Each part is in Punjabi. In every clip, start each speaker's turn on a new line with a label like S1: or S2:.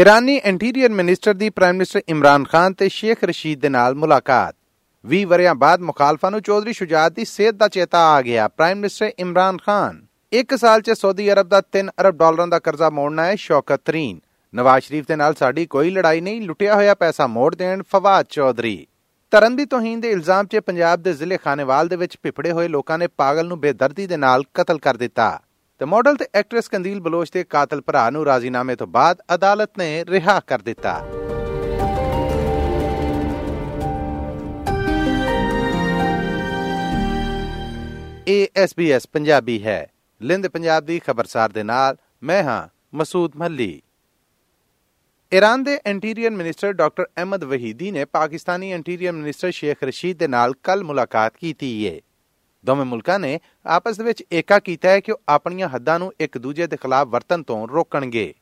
S1: ਇਰਾਨੀ ਇੰਟੀਰੀਅਰ ਮਿਨਿਸਟਰ ਦੀ ਪ੍ਰਾਈਮ ਮਿਨਿਸਟਰ ਇਮਰਾਨ ਖਾਨ ਤੇ ਸ਼ੇਖ ਰਸ਼ੀਦ ਦੇ ਨਾਲ ਮੁਲਾਕਾਤ। 20 ਵਰਿਆਂ ਬਾਅਦ ਮੁਖਾਲਫਾਂ ਨੂੰ ਚੌਧਰੀ ਸ਼ੁਜਾਤ ਦੀ ਸਿਹਤ ਦਾ ਚੇਤਾ ਆ ਗਿਆ ਪ੍ਰਾਈਮ ਮਿਨਿਸਟਰ ਇਮਰਾਨ ਖਾਨ। ਇੱਕ ਸਾਲ 'ਚ ਸਾਊਦੀ ਅਰਬ ਦਾ 3 ਅਰਬ ਡਾਲਰਾਂ ਦਾ ਕਰਜ਼ਾ ਮੋੜਨਾ ਹੈ ਸ਼ੌਕਤ ਤਰੀਨ ਨਵਾਜ਼ ਸ਼ਰੀਫ ਦੇ ਨਾਲ ਸਾਡੀ ਕੋਈ ਲੜਾਈ ਨਹੀਂ, ਲੁੱਟਿਆ ਹੋਇਆ ਪੈਸਾ ਮੋੜ ਦੇਣ ਫਵਾਦ ਚੌਧਰੀ। ਧਰਮ ਦੀ ਤੋਹੀਨ ਦੇ ਇਲਜ਼ਾਮ 'ਚ ਪੰਜਾਬ ਦੇ ਜ਼ਿਲ੍ਹੇ ਖਾਨੇਵਾਲ ਦੇ ਵਿੱਚ ਪਿਪੜੇ ਹੋਏ ਲੋਕਾਂ ਨੇ ਪਾਗਲ ਨੂੰ ਬੇਦਰਦੀ ਦੇ ਨਾਲ ਕਤਲ ਕਰ ਦਿੱਤਾ। ਤੇ ਮਾਡਲ ਤੇ ਐਕਟਰੈਸ ਕੰਦੀਲ ਬਲੋਚ ਦੇ ਕਾਤਲ ਭਰਾ ਨੂੰ ਰਾਜ਼ੀਨਾਮੇ ਤੋਂ ਬਾਅਦ ਅਦਾਲਤ ਨੇ ਰਿਹਾ ਕਰ ਦਿੱਤਾ। ASBS ਪੰਜਾਬੀ ਹੈ। ਲਿੰਦ ਪੰਜਾਬ ਦੀ ਖਬਰਸਾਰ ਦੇ ਨਾਲ ਮੈਂ ਹਾਂ ਮਸੂਦ ਮੱਲੀ। ਈਰਾਨ ਦੇ interior minister doctor Ahmad Vahidi ਨੇ ਪਾਕਿਸਤਾਨੀ ਇੰਟੀਰੀਅਰ ਮਿਨਿਸਟਰ ਸ਼ੇਖ ਰਸ਼ੀਦ ਦੇ ਨਾਲ ਕੱਲ ਮੁਲਾਕਾਤ ਕੀਤੀ ਹੈ ਦੋਵੇਂ ਮੁਲਕਾਂ ਨੇ ਆਪਸ ਦੇ ਵਿੱਚ ਏਕਾ ਕੀਤਾ ਹੈ ਕਿ ਉਹ ਆਪਣੀਆਂ ਹੱਦਾਂ ਨੂੰ ਇੱਕ ਦੂਜੇ ਦੇ ਖਿਲਾਫ ਵਰਤਣ ਤੋਂ ਰੋਕਣਗੇ।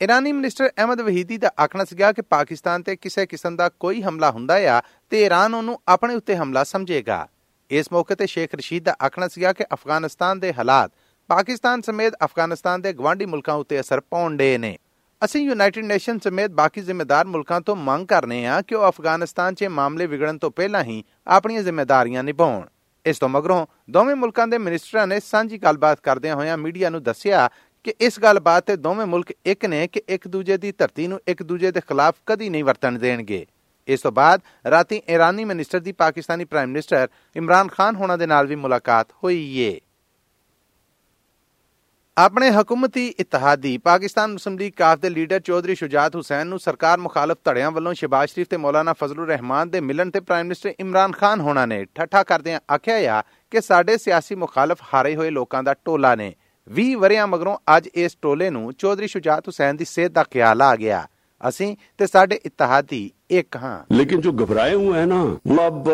S1: ਇਰਾਨੀ ਮਿਨਿਸਟਰ ਅਹਿਮਦ ਵਹੀਦੀ ਦਾ ਆਖਣਾ ਸੀਗਾ ਕਿ ਪਾਕਿਸਤਾਨ ਤੇ ਕਿਸੇ ਕਿਸਮ ਦਾ ਕੋਈ ਹਮਲਾ ਹੁੰਦਾ ਆ ਤੇ ਈਰਾਨ ਉਹਨੂੰ ਆਪਣੇ ਉੱਤੇ ਹਮਲਾ ਸਮਝੇਗਾ। ਇਸ ਮੌਕੇ ਤੇ ਸ਼ੇਖ ਰਸ਼ੀਦ ਦਾ ਆਖਣਾ ਸੀਗਾ ਕਿ ਅਫਗਾਨਿਸਤਾਨ ਦੇ ਹਾਲਾਤ ਪਾਕਿਸਤਾਨ ਸਮੇਤ ਅਫਗਾਨਿਸਤਾਨ ਦੇ ਗਵਾਂਢੀ ਮੁਲਕਾਂ ਉੱਤੇ ਅਸਰ ਪਾਉਣ ਦੇ ਨੇ। ਅਸੀਂ ਯੂਨਾਈਟਿਡ ਨੇਸ਼ਨ ਸਮੇਤ ਬਾਕੀ ਜ਼ਿੰਮੇਦਾਰ ਮੁਲਕਾਂ ਤੋਂ ਮੰਗ ਕਰਨੇ ਆ ਕਿ ਉਹ ਅਫਗਾਨਿਸਤਾਨ 'ਚ ਮਾਮਲੇ ਵਿਗੜਨ ਤੋਂ ਪਹਿਲਾਂ ਹੀ ਆਪਣੀਆਂ ਜ਼ਿੰਮੇਵਾਰੀਆਂ ਨਿਭਾਉਣ। ਇਸ ਤੋਂ ਮਗਰੋਂ ਦੋਵੇਂ ਮੁਲਕਾਂ ਦੇ ਮਿਨਿਸਟਰਾਂ ਨੇ ਸਾਂਝੀ ਗੱਲਬਾਤ ਕਰਦਿਆਂ ਹੋਇਆਂ ਮੀਡੀਆ ਨੂੰ ਦੱਸਿਆ ਕਿ ਇਸ ਗੱਲਬਾਤ ਤੇ ਦੋਵੇਂ ਮੁਲਕ ਇੱਕ ਨੇ ਕਿ ਇੱਕ ਦੂਜੇ ਦੀ ਧਰਤੀ ਨੂੰ ਇੱਕ ਦੂਜੇ ਦੇ ਖਿਲਾਫ ਕਦੀ ਨਹੀਂ ਵਰਤਣ ਦੇਣਗੇ। ਇਸ ਤੋਂ ਬਾਅਦ ਰਾਤੀ ਇਰਾਨੀ ਮਿਨਿਸਟਰ ਦੀ ਪਾਕਿਸਤਾਨੀ ਪ੍ਰਾਈਮ ਮਿਨਿਸਟਰ ਇਮਰਾਨ ਖਾਨ ਹੋਣਾ ਦੇ ਨਾਲ ਵੀ ਮੁਲਾਕਾਤ ਹੋਈ ਏ। ਆਪਣੇ ਹਕੂਮਤੀ ਇਤਿਹਾਦੀ ਪਾਕਿਸਤਾਨ ਮੁਸਲਿਮ ਲੀਗ ਕਾਫ ਦੇ ਲੀਡਰ ਚੌਧਰੀ ਸ਼ੁਜਾਤ ਹੁਸੈਨ ਨੂੰ ਸਰਕਾਰ ਮੁਖਾਲਫ ਧੜਿਆਂ ਵੱਲੋਂ ਸ਼ਬਾਜ਼ ਸ਼ਰੀਫ ਤੇ ਮੌਲਾਨਾ ਫਜ਼ਲੁਰ ਰਹਿਮਾਨ ਦੇ ਮਿਲਣ ਤੇ ਪ੍ਰਾਈਮ ਮਿਨਿਸਟਰ ਇਮਰਾਨ ਖਾਨ ਹੋਣਾ ਨੇ ਠੱਠਾ ਕਰਦਿਆਂ ਆਖਿਆ ਆ ਕਿ ਸਾਡੇ ਸਿਆਸੀ ਮੁਖਾਲਫ ਹਾਰੇ ਹੋਏ ਲੋਕਾਂ ਦਾ ਟੋਲਾ ਨੇ। 20 ਵਰਿਆਂ ਮਗਰੋਂ ਅੱਜ ਇਸ ਟੋਲੇ ਨੂੰ ਚੌਧਰੀ ਸ਼ੁਜਾਤ ਹੁਸੈਨ ਦੀ ਸਿਹਤ ਦਾ ਖਿਆਲ ਆ ਗਿਆ। ਅਸੀਂ ਤੇ ਸਾਡੇ ਇਤਿਹਾਦੀ ਇੱਕ ਹਾਂ।
S2: ਲੇਕਿਨ ਜੋ ਘਬਰਾਏ ਹੋਏ ਹੈ ਨਾ ਉਹ ਅਬ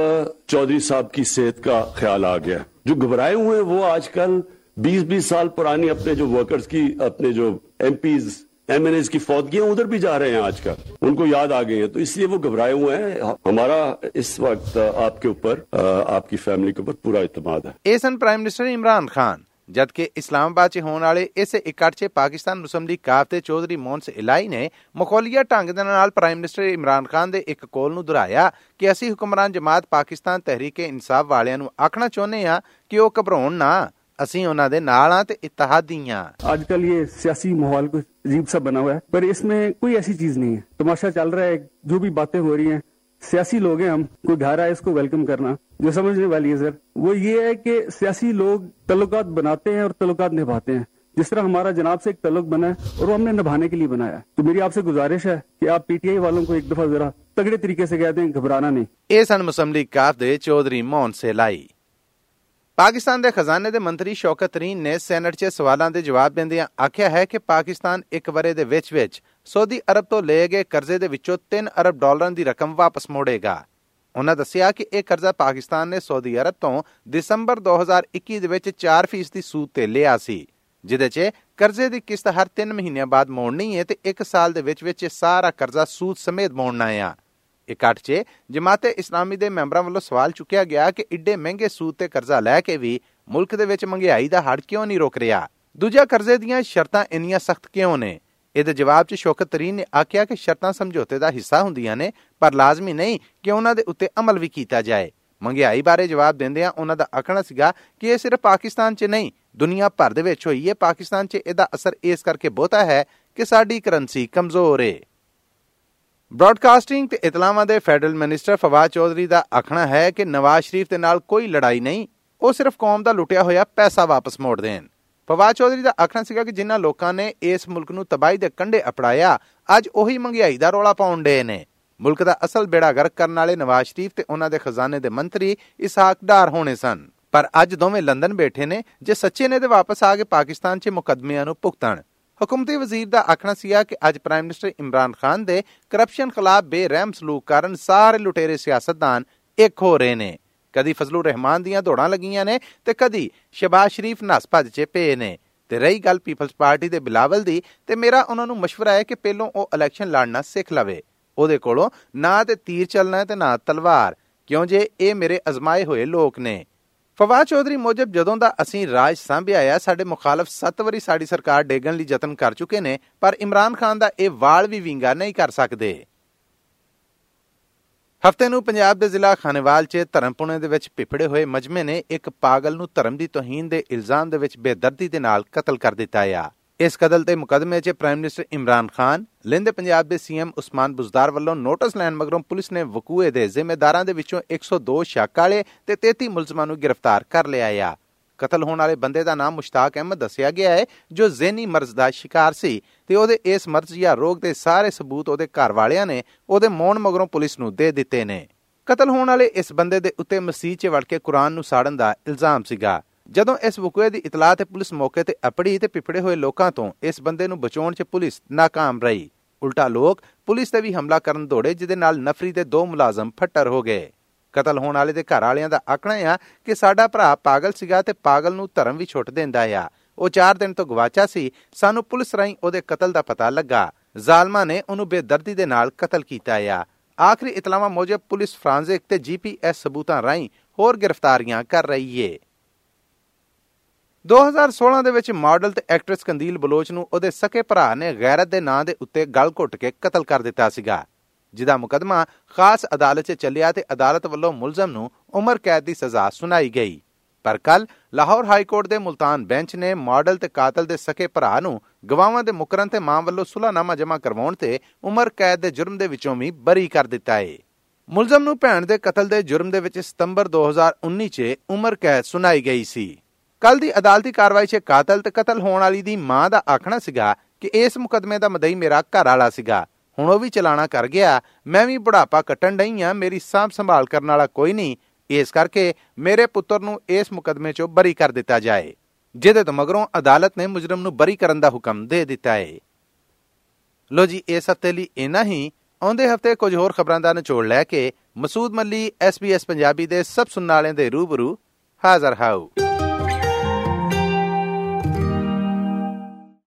S2: ਚੌਧਰੀ ਸਾਹਿਬ ਕੀ ਸਿਹਤ ਦਾ ਖਿਆਲ ਆ ਗਿਆ। ਜੋ ਘਬਰਾਏ ਹੋਏ ਉਹ ਅੱਜ ਕੱਲ੍ਹ 20-20 साल पुरानी अपने जो वर्कर्स की अपने जो एमपीज एमएनएस की फौतगियां उधर भी जा रहे हैं आजकल उनको याद आ गई है तो इसलिए वो घबराए हुए हैं हमारा इस वक्त आपके ऊपर आपकी फैमिली के ऊपर पूरा इतमाद है
S1: ਇਹ ਸਨ ਪ੍ਰਾਈਮ ਮਿਨਿਸਟਰ ਇਮਰਾਨ ਖਾਨ ਜਦਕਿ ਇਸਲਾਮਾਬਾਦ 'ਚ ਹੋਣ ਵਾਲੇ ਇਸ ਇਕੱਠ 'ਚ ਪਾਕਿਸਤਾਨ ਮੁਸਲਿਮ ਲੀਗ ਕਾਫ ਦੇ ਚੌਧਰੀ ਮੋਹਨ ਇਲਾਈ ਨੇ ਮਖੌਲੀਆ ਢੰਗ ਦੇ ਨਾਲ ਪ੍ਰਾਈਮ ਮਿਨਿਸਟਰ ਇਮਰਾਨ ਖਾਨ ਦੇ ਇੱਕ ਕੋਲ ਨੂੰ ਦੁਹਰਾਇਆ ਕਿ ਅਸੀਂ ਹੁਕਮਰਾਨ ਜਮਾਤ ਪਾਕਿਸਤਾਨ ਤਹਿਰੀਕੇ ਇਨਸਾਫ ਵਾਲਿਆਂ ਨੂੰ ਆਖਣਾ ਚਾਹੁੰਦੇ ਆ ਕਿ ਉਹ ਘਬਰਾਉਣ ਨਾ ਅਸੀਂ ਉਹਨਾਂ ਦੇ ਨਾਲ ਆ ਤੇ ਇਤਿਹਾਦੀਆਂ
S3: आजकल ये सियासी माहौल कुछ अजीब सा बना हुआ है पर इसमें कोई ऐसी चीज नहीं है तमाशा चल रहा है जो भी बातें हो रही हैं सियासी लोग हैं हम कोई घर आए इसको वेलकम करना जो समझने वाली है सर वो ये है कि सियासी लोग तल्लुकात बनाते हैं और तल्लुकात निभाते हैं जिस तरह हमारा जनाब से एक तल्लुक बना है और वो हमने निभाने के लिए बनाया तो मेरी आपसे गुजारिश है कि आप पीटीआई वालों को एक दफा जरा तगड़े तरीके से कह दें घबराना नहीं
S1: ਇਹ ਸਨ ਮੁਸਲਿਮ ਲੀਗ ਕਾਫ ਦੇ ਚੌਧਰੀ ਮੋਹਨ ਸੇਲਾਈ ਪਾਕਿਸਤਾਨ ਦੇ ਖਜ਼ਾਨੇ ਦੇ ਮੰਤਰੀ ਸ਼ੌਕਤ ਤਰੀਨ ਨੇ ਸੈਨੇਟ 'ਚ ਸਵਾਲਾਂ ਦੇ ਜਵਾਬ ਦਿੰਦਿਆਂ ਆਖਿਆ ਹੈ ਕਿ ਪਾਕਿਸਤਾਨ ਇੱਕ ਵਰੇ ਦੇ ਵਿੱਚ ਵਿੱਚ ਸਾਊਦੀ ਅਰਬ ਤੋਂ ਲਏ ਗਏ ਕਰਜ਼ੇ ਦੇ ਵਿੱਚੋਂ 3 ਅਰਬ ਡਾਲਰਾਂ ਦੀ ਰਕਮ ਵਾਪਸ ਮੋੜੇਗਾ। ਉਹਨਾਂ ਦੱਸਿਆ ਕਿ ਇਹ ਕਰਜ਼ਾ ਪਾਕਿਸਤਾਨ ਨੇ ਸਾਊਦੀ ਅਰਬ ਤੋਂ ਦਸੰਬਰ 2021 ਦੇ ਵਿੱਚ 4% ਦੀ ਸੂਦ ਤੇ ਲਿਆ ਸੀ, ਜਿਹਦੇ 'ਚ ਕਰਜ਼ੇ ਦੀ ਕਿਸ਼ਤ ਹਰ 3 ਮਹੀਨਿਆਂ ਬਾਅਦ ਮੋੜਨੀ ਹੈ ਤੇ 1 ਸਾਲ ਦੇ ਵਿੱਚ ਵਿੱਚ ਇਹ ਸਾਰਾ ਕਰਜ਼ਾ ਸੂਦ ਸਮੇਤ ਮੋੜਨਾ ਹੈ ਇਕੱਠ 'ਚ ਜਮਾਤੇ ਇਸਲਾਮੀ ਦੇ ਮੈਂਬਰਾਂ ਵੱਲੋਂ ਸਵਾਲ ਚੁੱਕਿਆ ਗਿਆ ਕਿ ਇੱਡੇ ਮਹਿੰਗੇ ਸੂਦ ਤੇ ਕਰਜ਼ਾ ਲੈ ਕੇ ਵੀ ਮੁਲਕ ਦੇ ਵਿੱਚ ਮਹਿੰਗਾਈ ਦਾ ਹੜ ਕਿਉਂ ਨਹੀਂ ਰੁਕ ਰਿਹਾ? ਦੂਜਾ, ਕਰਜ਼ੇ ਦੀਆਂ ਸ਼ਰਤਾਂ ਇੰਨੀਆਂ ਸਖਤ ਕਿਉਂ ਨੇ? ਇਹਦੇ ਜਵਾਬ 'ਚ ਸ਼ੌਕਤ ਤਰੀਨ ਨੇ ਆਖਿਆ ਕਿ ਸ਼ਰਤਾਂ ਸਮਝੌਤੇ ਦਾ ਹਿੱਸਾ ਹੁੰਦੀਆਂ ਨੇ, ਪਰ ਲਾਜ਼ਮੀ ਨਹੀਂ ਕਿ ਉਹਨਾਂ ਦੇ ਉੱਤੇ ਅਮਲ ਵੀ ਕੀਤਾ ਜਾਏ। ਮਹਿੰਗਾਈ ਬਾਰੇ ਜਵਾਬ ਦਿੰਦਿਆਂ ਉਹਨਾਂ ਦਾ ਆਖਣਾ ਸੀਗਾ ਕਿ ਇਹ ਸਿਰਫ ਪਾਕਿਸਤਾਨ 'ਚ ਨਹੀਂ, ਦੁਨੀਆ ਭਰ ਦੇ ਵਿੱਚ ਹੋਈ ਹੈ ਪਾਕਿਸਤਾਨ 'ਚ ਇਹਦਾ ਅਸਰ ਇਸ ਕਰਕੇ ਬਹੁਤਾ ਹੈ ਕਿ ਸਾਡੀ ਕਰੰਸੀ ਕਮਜ਼ੋਰ ਹੈ ਬ੍ਰਾਡਕਾਸਟਿੰਗ ਤੇ ਇਤਲਾਮਾਂ ਦੇ ਫੈਡਰਲ ਮਿਨਿਸਟਰ ਫਵਾਦ ਚੌਧਰੀ ਦਾ ਆਖਣਾ ਹੈ ਕਿ ਨਵਾਜ਼ ਸ਼ਰੀਫ ਦੇ ਨਾਲ ਕੋਈ ਲੜਾਈ ਨਹੀਂ, ਉਹ ਸਿਰਫ ਕੌਮ ਦਾ ਲੁੱਟਿਆ ਹੋਇਆ ਪੈਸਾ ਵਾਪਸ ਮੋੜ ਦੇਣ। ਫਵਾਦ ਚੌਧਰੀ ਦਾ ਆਖਣਾ ਸੀਗਾ ਕਿ ਜਿਨ੍ਹਾਂ ਲੋਕਾਂ ਨੇ ਇਸ ਮੁਲਕ ਨੂੰ ਤਬਾਹੀ ਦੇ ਕੰਢੇ ਅਪੜਾਇਆ ਅੱਜ ਉਹੀ ਮਹਿੰਗਾਈ ਦਾ ਰੋਲਾ ਪਾਉਣ ਦੇ ਨੇ। ਮੁਲਕ ਦਾ ਅਸਲ ਬੇੜਾ ਗਰਕ ਕਰਨ ਵਾਲੇ ਨਵਾਜ਼ ਸ਼ਰੀਫ ਤੇ ਉਹਨਾਂ ਦੇ ਖਜ਼ਾਨੇ ਦੇ ਮੰਤਰੀ ਇਸਾਕ ਡਾਰ ਹੋਣੇ ਸਨ। ਪਰ ਅੱਜ ਦੋਵੇਂ ਲੰਡਨ ਬੈਠੇ ਨੇ, ਜੇ ਸੱਚੇ ਨੇ ਤੇ ਵਾਪਸ ਆ ਕੇ ਪਾਕਿਸਤਾਨ 'ਚ ਮੁਕੱਦਮਿਆਂ ਨੂੰ ਭੁਗਤਣ। ਹਕੂਮਤੀ ਵਜ਼ੀਰ ਦਾ ਆਖਣਾ ਸੀ ਕਿ ਅੱਜ ਪ੍ਰਾਈਮ ਮਿਨਿਸਟਰ ਇਮਰਾਨ ਖਾਨ ਦੇ ਕਰਪਸ਼ਨ ਖਿਲਾਫ ਬੇਰਹਿਮ ਸਲੂਕ ਕਾਰਨ ਸਾਰੇ ਲੁਟੇਰੇ ਸਿਆਸਤਦਾਨ ਇੱਕ ਹੋ ਰਹੇ ਨੇ। ਕਦੀ ਫਜ਼ਲੁਰ ਰਹਿਮਾਨ ਦੀਆਂ ਦੌੜਾਂ ਲੱਗੀਆਂ ਨੇ ਤੇ ਕਦੀ ਸ਼ਬਾਜ਼ ਸ਼ਰੀਫ ਨਸਪਾ ਦੇ ਪਏ ਨੇ। ਤੇ ਰਹੀ ਗੱਲ ਪੀਪਲਸ ਪਾਰਟੀ ਦੇ ਬਿਲਾਵਲ ਦੀ ਤੇ ਮੇਰਾ ਉਹਨਾਂ ਨੂੰ مشਵਰਾ ਹੈ ਕਿ ਪਹਿਲੋਂ ਉਹ ਇਲੈਕਸ਼ਨ ਲੜਨਾ ਸਿੱਖ ਲਵੇ। ਉਹਦੇ ਕੋਲੋਂ ਨਾ ਤੇ ਤੀਰ ਚੱਲਣਾ ਤੇ ਨਾ ਤਲਵਾਰ। ਕਿਉਂ ਜੇ ਇਹ ਮੇਰੇ ਅਜ਼ਮਾਏ ਹੋਏ ਲੋਕ ਨੇ? ਫਵਾਦ ਚੌਧਰੀ ਮੁਜਬ ਜਦੋਂ ਦਾ ਅਸੀਂ ਰਾਜ ਸੰਭਿਆ ਆ, ਸਾਡੇ ਮੁਖਾਲਫ 7 ਵਾਰੀ ਸਾਡੀ ਸਰਕਾਰ ਡੇਗਣ ਲਈ ਯਤਨ ਕਰ ਚੁੱਕੇ ਨੇ, ਪਰ ਇਮਰਾਨ ਖਾਨ ਦਾ ਇਹ ਵਾਲ ਵੀ ਵਿੰਗਾ ਨਹੀਂ ਕਰ ਸਕਦੇ। ਹਫ਼ਤੇ ਨੂੰ ਪੰਜਾਬ ਦੇ ਜ਼ਿਲ੍ਹਾ ਖਾਨੇਵਾਲ 'ਚ ਧਰਮਪੁਣੇ ਦੇ ਵਿੱਚ ਪਿਪੜੇ ਹੋਏ ਮਜਮੇ ਨੇ ਇੱਕ ਪਾਗਲ ਨੂੰ ਧਰਮ ਦੀ ਤੋਹੀਨ ਦੇ ਇਲਜ਼ਾਮ ਦੇ ਵਿੱਚ ਬੇਦਰਦੀ ਦੇ ਨਾਲ ਕਤਲ ਕਰ ਦਿੱਤਾ ਆ। ਇਸ ਕਤਲ ਤੇ ਮੁਕਦਮੇ 'ਚ ਪ੍ਰਾਈਮ ਮਿਨਿਸਟਰ ਇਮਰਾਨ ਖਾਨ ਲਿੰਦੇ ਪੰਜਾਬ ਦੇ ਸੀਐਮ ਉਸਮਾਨ ਬੁਜ਼ਦਾਰ ਵੱਲੋਂ ਨੋਟਿਸ ਲੈਣ ਮਗਰੋਂ ਪੁਲਿਸ ਨੇ ਵਕੂਏ ਦੇ ਜ਼ਿੰਮੇਦਾਰਾਂ ਦੇ ਵਿੱਚੋਂ 102 ਸ਼ੱਕ ਵਾਲੇ ਤੇ 33 ਮੁਲਜ਼ਮਾਂ ਨੂੰ ਗ੍ਰਿਫਤਾਰ ਕਰ ਲਿਆ ਆ। ਕਤਲ ਹੋਣ ਵਾਲੇ ਬੰਦੇ ਦਾ ਨਾਮ ਮੁਸ਼ਤਾਕ ਅਹਿਮਦ ਦੱਸਿਆ ਗਿਆ ਹੈ, ਜੋ ਜ਼ੇਨੀ ਮਰਜ਼ ਦਾ ਸ਼ਿਕਾਰ ਸੀ ਤੇ ਉਹਦੇ ਇਸ ਮਰਜ਼ ਜਾਂ ਰੋਗ ਦੇ ਸਾਰੇ ਸਬੂਤ ਉਹਦੇ ਘਰ ਵਾਲਿਆਂ ਨੇ ਉਹਦੇ ਮੌਨ ਮਗਰੋਂ ਪੁਲਿਸ ਨੂੰ ਦੇ ਦਿੱਤੇ ਨੇ। ਕਤਲ ਹੋਣ ਵਾਲੇ ਇਸ ਬੰਦੇ ਦੇ ਉੱਤੇ ਮਸੀਹ 'ਚ ਵੜ ਕੇ ਕੁਰਾਨ ਨੂੰ ਸਾੜਨ ਦਾ ਇਲਜ਼ਾਮ ਸੀਗਾ। ਜਦੋਂ ਇਸ ਵਕੂਏ ਦੀ ਇਤਲਾਹ ਤੇ ਪੁਲਿਸ ਮੌਕੇ ਤੇ ਅਪੜੀ ਤੇ ਪਿਫੜੇ ਹੋਏ ਲੋਕਾਂ ਤੋਂ ਇਸ ਬੰਦੇ ਨੂੰ ਬਚਾਉਣ 'ਚ ਪੁਲਿਸ ناکਾਮ ਰਹੀ। ਉਲਟਾ ਲੋਕ ਪੁਲਿਸ ਤੇ ਵੀ ਹਮਲਾ ਕਰਨ ਦੌੜੇ, ਜਿਹਦੇ ਨਾਲ ਨਫਰੀ ਦੇ ਦੋ ਮੁਲਾਜ਼ਮ ਫੱਟਰ ਹੋ ਗਏ। ਕਤਲ ਹੋਣ ਵਾਲੇ ਦੇ ਘਰ ਵਾਲਿਆਂ ਦਾ ਆਕਣਾ ਆ ਕਿ ਸਾਡਾ ਭਰਾ ਪਾਗਲ ਸੀਗਾ ਤੇ ਪਾਗਲ ਨੂੰ ਧਰਮ ਵੀ ਛੁੱਟ ਦਿੰਦਾ ਆ। ਉਹ 4 ਦਿਨ ਤੋਂ ਗਵਾਚਾ ਸੀ, ਸਾਨੂੰ ਪੁਲਿਸ ਰਾਹੀਂ ਉਹਦੇ ਕਤਲ ਦਾ ਪਤਾ ਲੱਗਾ। ਜ਼ਾਲਮਾਂ ਨੇ ਉਹਨੂੰ ਬੇਦਰਦੀ ਦੇ ਨਾਲ ਕਤਲ ਕੀਤਾ ਆ। ਆਖਰੀ ਇਤਲਾਹਾਂ ਮੁਜਬ ਪੁਲਿਸ ਫ੍ਰਾਂਜ਼ਿਕ ਤੇ ਜੀਪੀਐਸ ਸਬੂਤਾਂ ਰਾਹੀਂ ਹੋਰ ਗ੍ਰਿਫਤਾਰੀਆਂ ਕਰ ਰਹੀ ਏ। 2016 ਦੇ ਵਿੱਚ ਮਾਡਲ ਤੇ ਐਕਟਰੈਸ ਕੰਦੀਲ ਬਲੋਚ ਨੂੰ ਉਹਦੇ ਸਕੇ ਭਰਾ ਨੇ ਗੈਰਤ ਦੇ ਨਾਂ ਦੇ ਉੱਤੇ ਗਲ ਘੁੱਟ ਕੇ ਕਤਲ ਕਰ ਦਿੱਤਾ ਸੀਗਾ। ਜਿਹਦਾ ਮੁਕਦਮਾ ਖਾਸ ਅਦਾਲਤ 'ਚ ਚੱਲਿਆ ਤੇ ਅਦਾਲਤ ਵੱਲੋਂ ਮੁਲਜ਼ਮ ਨੂੰ ਉਮਰ ਕੈਦ ਦੀ ਸਜ਼ਾ ਸੁਣਾਈ ਗਈ। ਪਰ ਕੱਲ ਲਾਹੌਰ ਹਾਈ ਕੋਰਟ ਦੇ ਮੁਲਤਾਨ ਬੈਂਚ ਨੇ ਮਾਡਲ ਤੇ ਕਾਤਲ ਦੇ ਸਕੇ ਭਰਾ ਨੂੰ ਗਵਾਹਾਂ ਦੇ ਮੁਕਰਨ ਤੇ ਮਾਂ ਵੱਲੋਂ ਸੁਲਾਨਾਮਾ ਜਮ੍ਹਾਂ ਕਰਵਾਉਣ ਤੇ ਉਮਰ ਕੈਦ ਦੇ ਜੁਰਮ ਦੇ ਵਿੱਚੋਂ ਵੀ ਬਰੀ ਕਰ ਦਿੱਤਾ ਹੈ ਮੁਲਜ਼ਮ ਨੂੰ ਭੈਣ ਦੇ ਕਤਲ ਦੇ ਜੁਰਮ ਦੇ ਵਿੱਚ ਸਤੰਬਰ 2019 'ਚ ਉਮਰ ਕੈਦ ਸੁਣਾਈ ਗਈ ਸੀ। ਕੱਲ ਦੀ ਅਦਾਲਤੀ ਕਾਰਵਾਈ 'ਚ ਕਾਤਲ ਤੇ ਕਤਲ ਹੋਣ ਵਾਲੀ ਦੀ ਮਾਂ ਦਾ ਆਖਣਾ ਸੀਗਾ ਕਿ ਇਸ ਮੁਕਦਮੇ ਦਾ ਮਦਈ ਮੇਰਾ ਘਰ ਵਾਲਾ ਸੀਗਾ। ਹੁਣ ਉਹ ਵੀ ਚਲਾਣਾ ਕਰ ਗਿਆ। ਮੈਂ ਵੀ ਬੁਢਾਪਾ ਕੱਟਣ ਡਈ ਆ, ਮੇਰੀ ਸਾਂਭ ਸੰਭਾਲ ਕਰਨ ਵਾਲਾ ਕੋਈ ਨਹੀਂ। ਇਸ ਕਰਕੇ ਮੇਰੇ ਪੁੱਤਰ ਨੂੰ ਇਸ ਮੁਕਦਮੇ 'ਚੋਂ ਬਰੀ ਕਰ ਦਿੱਤਾ ਜਾਏ, ਜਿਹਦੇ ਤੋਂ ਮਗਰੋਂ ਅਦਾਲਤ ਨੇ ਮੁਜਰਮ ਨੂੰ ਬਰੀ ਕਰਨ ਦਾ ਹੁਕਮ ਦੇ ਦਿੱਤਾ ਹੈ ਲੋ ਜੀ ਇਸ ਹਫ਼ਤੇ ਲਈ ਇਨਾ ਹੀ। ਆਉਂਦੇ ਹਫ਼ਤੇ ਕੁਝ ਹੋਰ ਖਬਰਾਂ ਦਾ ਨਿਚੋੜ ਲੈ ਕੇ ਮਸੂਦ ਮੱਲੀ SBS ਪੰਜਾਬੀ ਦੇ ਸਭ ਸੁਣਨ ਵਾਲਿਆਂ ਦੇ ਰੂਬਰੂ ਹਾਜ਼ਰ ਹਾਊ